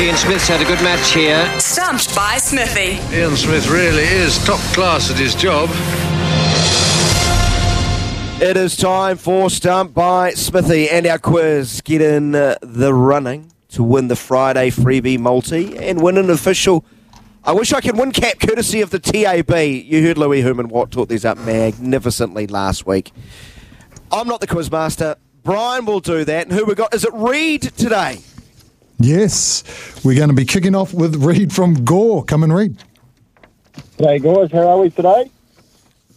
Ian Smith's had a good match here. Stumped by Smithy. Ian Smith really is top class at his job. It is time for Stump by Smithy and our quiz. Get in uh, the running to win the Friday freebie multi and win an official. I wish I could win cap courtesy of the TAB. You heard Louis Herman Watt taught these up magnificently last week. I'm not the quiz master. Brian will do that. And who we got? Is it Reed today? Yes, we're going to be kicking off with Reed from Gore. Come and read. Hey guys, how are we today?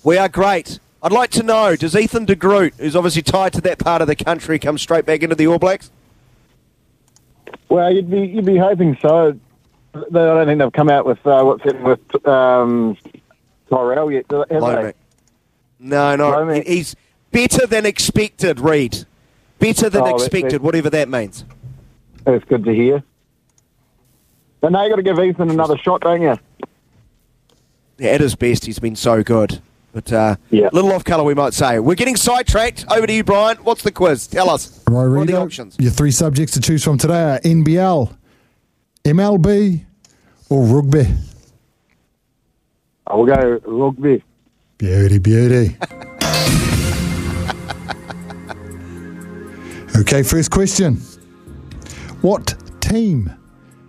We are great. I'd like to know, does Ethan de Groot, who's obviously tied to that part of the country, come straight back into the All Blacks? Well, you'd be you'd be hoping so. I don't think they've come out with uh, what's happening with um, Tyrel yet, have Lomax. they? No, no. Lomax. He's better than expected, Reed. Better than Oh, that- expected, that- whatever that means. That's good to hear. But now you got to give Ethan another shot, don't you? Yeah, at his best, he's been so good. But uh, Yeah. A little off colour, we might say. We're getting sidetracked. Over to you, Brian. What's the quiz? Tell us. Right, what are the options? Your three subjects to choose from today are NBL, MLB, or rugby. I will go rugby. Beauty, beauty. okay, first question. What team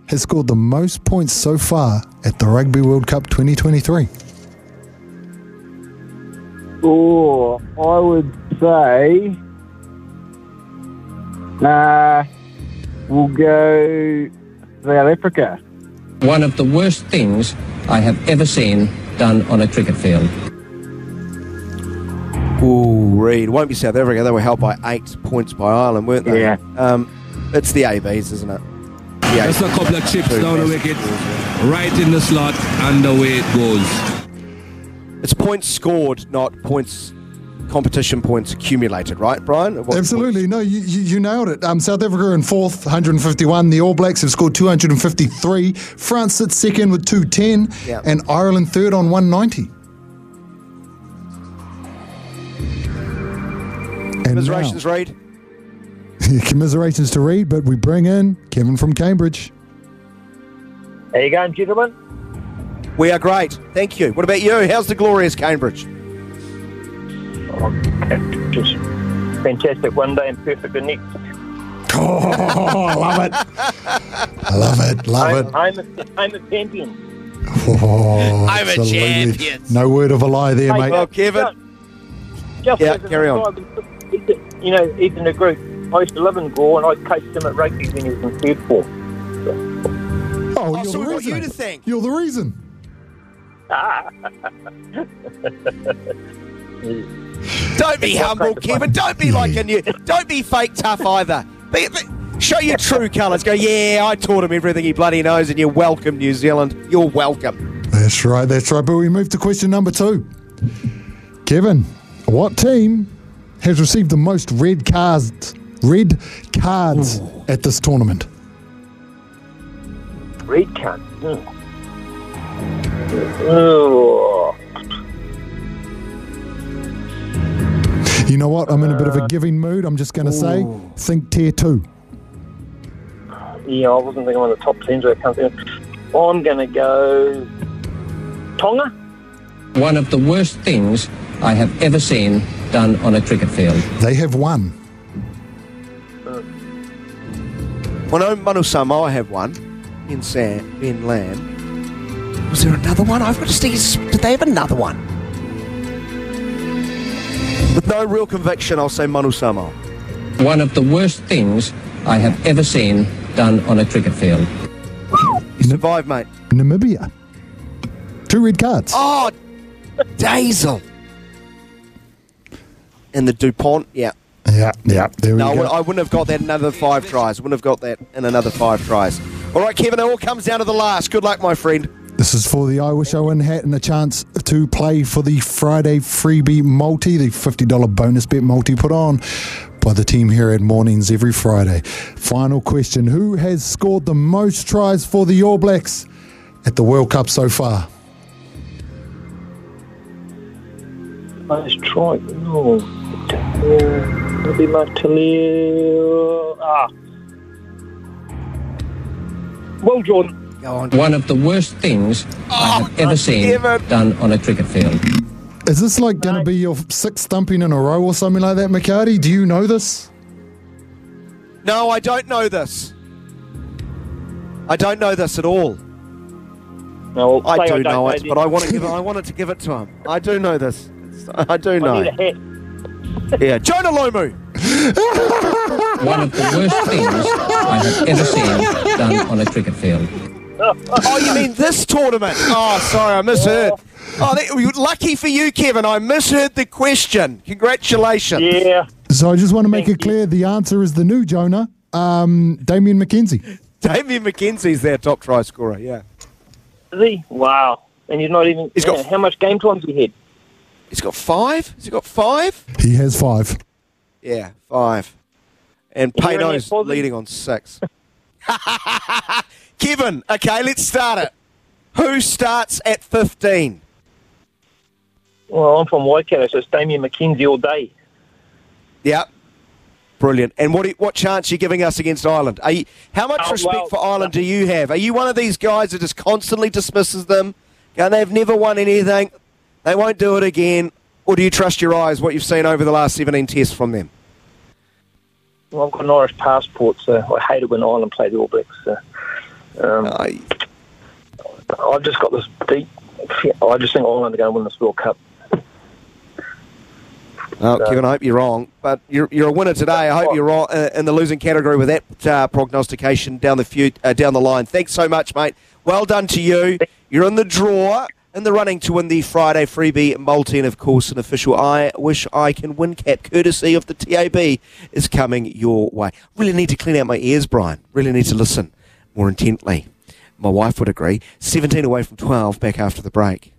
has scored the most points so far at the Rugby World Cup 2023? Oh, I would say. Nah, we'll go South Africa. One of the worst things I have ever seen done on a cricket field. Ooh, Reed. Won't be South Africa. They were held by eight points by Ireland, weren't they? Yeah. Um, it's the ABs, isn't it? The Just a couple of chips Two down the wicket, right in the slot, and away it goes. It's points scored, not points, competition points accumulated, right, Brian? What- Absolutely. No, you, you, you nailed it. Um, South Africa in fourth, 151. The All Blacks have scored 253. France sits second with 210. Yeah. And Ireland third on 190. And Commiserations, Reed. now, commiserations to read, but we bring in Kevin from Cambridge. How you going, gentlemen? We are great. Thank you. What about you? How's the glorious Cambridge? Just fantastic one day and perfect the next. Oh, I love it. I love it. Love I'm, it. I'm, a, I'm a champion. Oh, I'm a champion. No word of a lie there, Hey, mate. Well, Kevin. Just Yeah, as carry on. aside, Ethan- You know, Ethan de Groot. I used to live in Gore and I coached him at rugby when he was in third form. Oh, Oh, you're so the we've got reason. you to thank. You're the reason. Don't be humble, Kevin. Don't be like a new. Don't be fake tough either. Be, be- show your true colours. Go, yeah, I taught him everything he bloody knows, and you're welcome, New Zealand. You're welcome. That's right. That's right. But we move to question number two. Kevin, what team has received the most red cards? Red cards at this tournament. Red card. Mm. Oh. You know what? I'm in a bit of a giving mood. I'm just going to say, think tier two. Yeah, I wasn't thinking one of the top teams where it comes in. I'm going to go Tonga. One of the worst things I have ever seen done on a cricket field. They have won. Well, no, Manu Samoa I have one in Sam, in Lam. Was there another one? I've got to see. Did they have another one? With no real conviction, I'll say Manu Samoa. One of the worst things I have ever seen done on a cricket field. You survived, mate. Namibia. Two red cards. Oh, Deysel. And the Dupont, yeah. Yeah, yeah. There No, I go. wouldn't- I wouldn't have got that in another five tries. Wouldn't have got that in another five tries. All right, Kevin, it all comes down to the last. Good luck, my friend. This is for the I Wish I Win hat and a chance to play for the Friday freebie multi, the $50 bonus bet multi put on by the team here at Mornings every Friday. Final question Who has scored the most tries for the All Blacks at the World Cup so far? Let's try. No. Maybe Mark Telea. Ah. Will Jordan. Go on. One of the worst things I have ever seen ever- done on a cricket field. Is this like going to be your sixth stumping in a row or something like that, McCarty? Do you know this? No, I don't know this. I don't know this at all. No, I'll I do don't know it, then. but I want to give it. I wanted to give it to him. I do know this. I do I know. Need a hat. Yeah, Jonah Lomu. One of the worst things I have ever seen done on a cricket field. Oh, you mean this tournament? Oh, sorry, I misheard. Oh, that, lucky for you, Kevin. I misheard the question. Congratulations. Yeah. So I just want to make Thank it clear the answer is the new Jonah, um, Damian McKenzie. Damian McKenzie's their top try scorer. Yeah, Is he? Wow. And he's not even. He's got- yeah, how much game time's he had? He's got five. Has he got five? He has five. Yeah, five. And You're in there, Payno's Paul? leading on six. Kevin, okay, let's start it. Who starts at 15? Well, I'm from Waikato, so it's Damian McKenzie all day. Yep. Brilliant. And what what chance are you giving us against Ireland? Are you, how much Oh, respect well, for Ireland do you have? Are you one of these guys that just constantly dismisses them? And they've never won anything. They won't do it again. Or do you trust your eyes, what you've seen over the last 17 tests from them? Well, I've got an Irish passport, so I hate it when Ireland play the All Blacks. So, um, I, I've just got this deep. I just think Ireland are going to win this World Cup. oh, So- Kevin, I hope you're wrong. But you're, you're a winner today. I hope you're wrong, uh, in the losing category with that uh, prognostication down the, few, uh, down the line. Thanks so much, mate. Well done to you. You're in the draw, in the running to win the Friday freebie multi, and of course, an official I Wish I Can Win cap, courtesy of the TAB, is coming your way. Really need to clean out my ears, Brian. Really need to listen more intently. My wife would agree. 17 away from 12, back after the break.